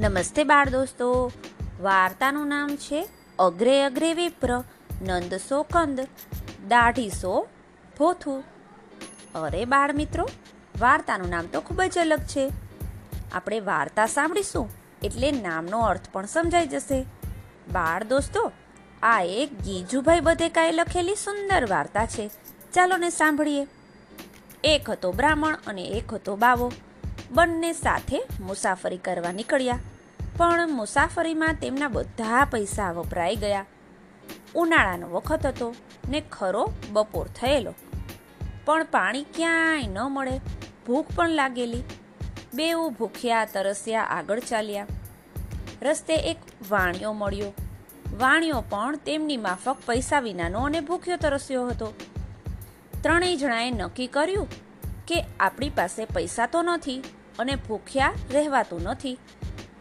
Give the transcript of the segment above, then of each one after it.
નમસ્તે બાળ દોસ્તો. વાર્તાનું નામ છે અગ્રે અગ્રે વિપ્ર, નંદ સો કંદ, દાઢી સો ભોથું. અરે બાળ મિત્રો, વાર્તાનું નામ તો ખૂબ જ અલગ છે. આપણે વાર્તા સાંભળીશું એટલે નામનો અર્થ પણ સમજાઈ જશે. બાળ દોસ્તો, આ એક ગીજુભાઈ બધેકાએ લખેલી સુંદર વાર્તા છે. ચાલો ને સાંભળીએ. એક હતો બ્રાહ્મણ અને એક હતો બાવો. બંને સાથે મુસાફરી કરવા નીકળ્યા. પણ મુસાફરીમાં તેમના બધા પૈસા વપરાઈ ગયા. ઉનાળાનો વખત હતો ને ખરો બપોર થયેલો. પણ પાણી ક્યાંય ન મળે, ભૂખ પણ લાગેલી. બેઉ ભૂખ્યા તરસ્યા આગળ ચાલ્યા. રસ્તે એક વાણિયો મળ્યો. વાણિયો પણ તેમની માફક પૈસા વિનાનો અને ભૂખ્યો તરસ્યો હતો. ત્રણેય જણાએ નક્કી કર્યું કે આપણી પાસે પૈસા તો નથી અને ભૂખ્યા રહેવાતું નથી.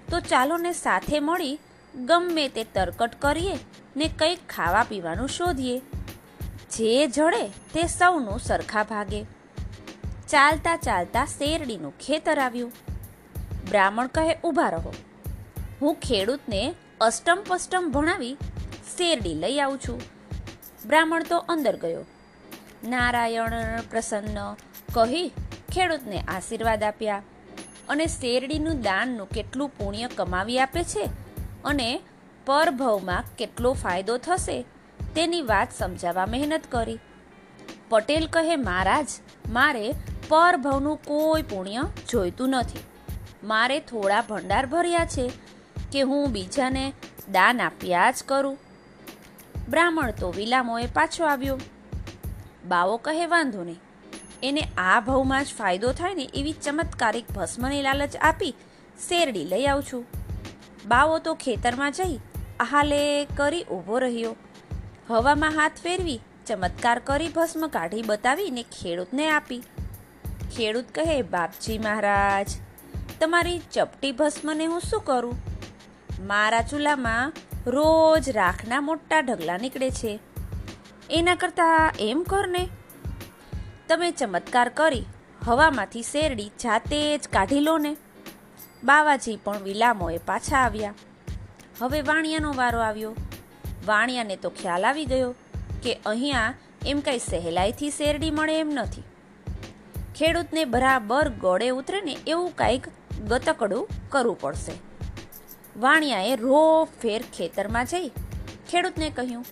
તો ચાલો ને સાથે મળી ગમે તે તરકટ કરીએ ને કંઈક ખાવા પીવાનું શોધીએ. જે જડે તે સૌનું સરખા ભાગે. ચાલતા ચાલતા શેરડીનું ખેતર આવ્યું. બ્રાહ્મણ કહે ઊભા રહો. હું ખેડૂતને અષ્ટમ પષ્ટમ ભણાવી શેરડી લઈ આવું છું. બ્રાહ્મણ તો અંદર ગયો. નારાયણ પ્રસન્ન કહી ખેડૂતને આશીર્વાદ આપ્યા. અને શેરડીનું દાનનું કેટલું પુણ્ય કમાવી આપે છે? અને પરભવમાં કેટલો ફાયદો થશે? તેની વાત સમજાવવા મહેનત કરી. પટેલ કહે, મહારાજ, મારે પરભવનું કોઈ પુણ્ય જોઈતું નથી. મારે થોડા ભંડાર ભર્યા છે કે હું બીજાને દાન આપ્યા જ કરું. બ્રાહ્મણ તો વિલામોએ પાછો આવ્યો. બાવો કહે, વાંધો નહીં. એને આ ભાવમાં જ ફાયદો થાય ને એવી ચમત્કારિક ભસ્મની લાલચ આપી શેરડી લઈ આવું છું. બાવો તો ખેતરમાં જઈ આહાલે કરી ઊભો રહ્યો. હવામાં હાથ ફેરવી ચમત્કાર કરી ભસ્મ કાઢી બતાવીને ખેડૂતને આપી. ખેડૂત કહે, બાપજી મહારાજ, તમારી ચપટી ભસ્મને હું શું કરું? મારા ચૂલામાં રોજ રાખના મોટા ઢગલા નીકળે છે. એના કરતાં એમ કર ને. તમે ચમત્કાર કરી, હવામાંથી શેરડી જાતે જ કાઢી લો ને. બાવાજી પણ વિલામોએ પાછા આવ્યા. હવે વાણિયાનો વારો આવ્યો. વાણિયાને તો ખ્યાલ આવી ગયો કે અહીંયા એમ કંઈ સહેલાઈથી શેરડી મળે એમ નથી. ખેડૂતને બરાબર ગળે ઉતરે ને એવું કંઈક ગતકડું કરવું પડશે. વાણિયાએ રો ફેર ખેતરમાં જઈ ખેડૂતને કહ્યું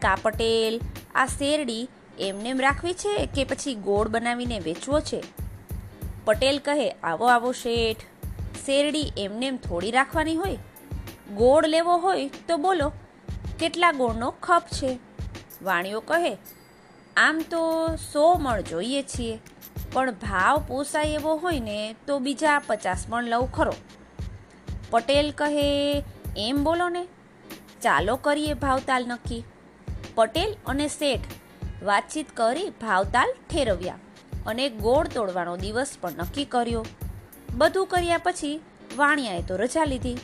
કા પટેલ આ શેરડી એમનેમ રાખવી છે કે પછી ગોળ બનાવીને વેચવો છે. પટેલ કહે, આવો આવો શેઠ. શેરડી એમનેમ થોડી રાખવાની હોય. ગોળ લેવો હોય તો બોલો, કેટલા ગોળનો ખપ છે? વાણીઓ કહે, આમ તો સો મણ જોઈએ છીએ, પણ ભાવ પોસાય એવો હોય ને તો બીજા પચાસ મણ લઉં ખરો. પટેલ કહે, એમ બોલો ને, ચાલો કરીએ ભાવતાલ નક્કી. પટેલ અને શેઠ વાતચીત કરી ભાવતાલ ઠેરવ્યા અને ગોળ તોડવાનો દિવસ પણ નક્કી કર્યો. બધું કર્યા પછી વાણિયાએ તો રજા લીધી,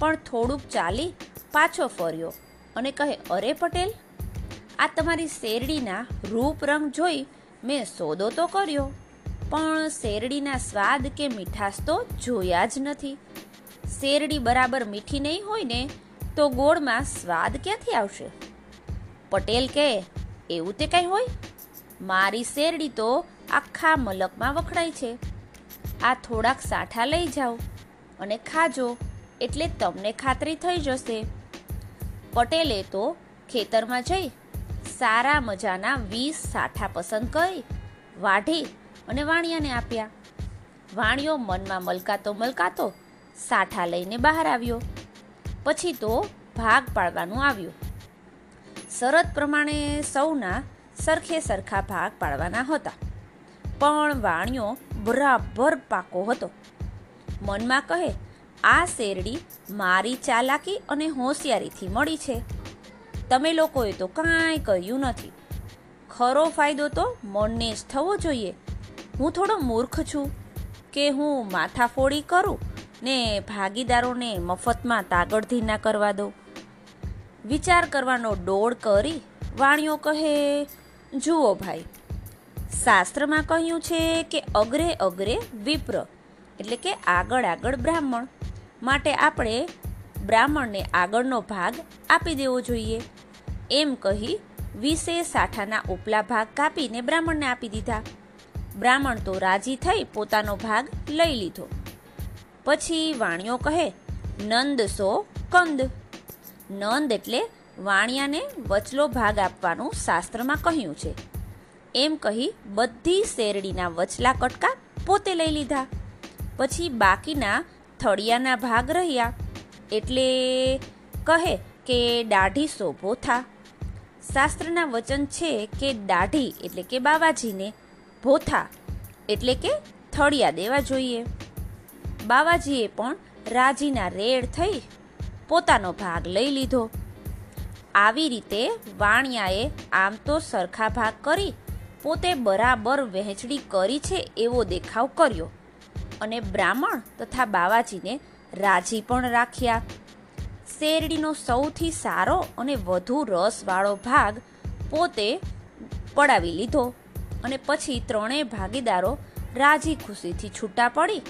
પણ થોડુંક ચાલી પાછો ફર્યો અને કહે, અરે પટેલ, આ તમારી શેરડીના રૂપ રંગ જોઈ મેં સોદો તો કર્યો, પણ શેરડીના સ્વાદ કે મીઠાશ તો જોયા જ નથી. શેરડી બરાબર મીઠી નહીં હોય ને, તો ગોળમાં સ્વાદ ક્યાંથી આવશે? પટેલ કહે એવું તે કંઈ હોય? મારી શેરડી તો આખા મલકમાં વખણાય છે. આ થોડાક સાઠા લઈ જાઓ અને ખાજો એટલે તમને ખાતરી થઈ જશે. પટેલે તો ખેતરમાં જઈ સારા મજાના વીસ સાઠા પસંદ કરી, વાઢી અને વાણિયાને આપ્યા. વાણિયો મનમાં મલકાતો મલકાતો સાઠા લઈને બહાર આવ્યો. પછી તો ભાગ પાડવાનું આવ્યું. શરત પ્રમાણે સૌના સરખે સરખા ભાગ પાડવાના હતા. પણ વાણિયો બરાબર પાકો હતો. મનમાં કહે, આ શેરડી મારી ચાલાકી અને હોશિયારીથી મળી છે. તમે લોકોએ તો કાંઈ કર્યું નથી. ખરો ફાયદો તો મનને જ થવો જોઈએ. હું થોડો મૂર્ખ છું કે હું માથાફોડી કરું ને ભાગીદારોને મફતમાં તાગડધી ના કરવા દઉં? વિચાર કરવાનો ડોળ કરી વાણિયો કહે, જુઓ ભાઈ, શાસ્ત્રમાં કહ્યું છે કે અગ્રે અગ્રે વિપ્ર, એટલે કે આગળ આગળ બ્રાહ્મણ. માટે આપણે બ્રાહ્મણને આગળનો ભાગ આપી દેવો જોઈએ. એમ કહી વીસે સાઠાના ઉપલા ભાગ કાપીને બ્રાહ્મણને આપી દીધા. બ્રાહ્મણ તો રાજી થઈ પોતાનો ભાગ લઈ લીધો. પછી વાણિયો કહે, નંદ સો કંદ. નંદ એટલે વાણિયાને વચલો ભાગ આપવાનું શાસ્ત્રમાં કહ્યું છે. એમ કહી બધી શેરડીના વચલા કટકા પોતે લઈ લીધા. પછી બાકીના થળિયાના ભાગ રહ્યા. એટલે કહે કે દાઢી શોભો થા. શાસ્ત્રના વચન છે કે દાઢી એટલે કે બાવાજીને ભોથા એટલે કે થળિયા દેવા જોઈએ. બાવાજીએ પણ રાજીના રેડ થઈ પોતાનો ભાગ લઈ લીધો. આવી રીતે વાણિયાએ આમ તો સરખા ભાગ કરી, પોતે બરાબર વહેંચણી કરી છે એવો દેખાવ કર્યો. અને બ્રાહ્મણ તથા બાવાજીને રાજી પણ રાખ્યા. શેરડીનો સૌથી સારો અને વધુ રસવાળો ભાગ પોતે પડાવી લીધો અને પછી ત્રણેય ભાગીદારો રાજી ખુશીથી છૂટા પડી.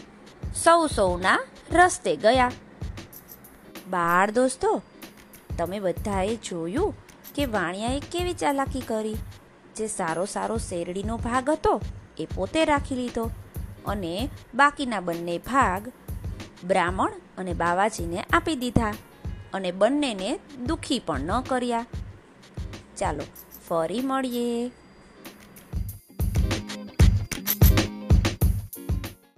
સૌ સૌના રસ્તે ગયા. બાળ દોસ્તો, તમે બધાએ જોયું કે વાણિયાએ કેવી ચાલાકી કરી? જે સારો સારો શેરડીનો ભાગ હતો, એ પોતે રાખી લીધો. અને બાકીના બંને ભાગ બ્રાહ્મણ અને બાવાજીને આપી દીધા. અને બંનેને દુખી પણ ન કર્યા. ચાલો, ફરી મળીએ.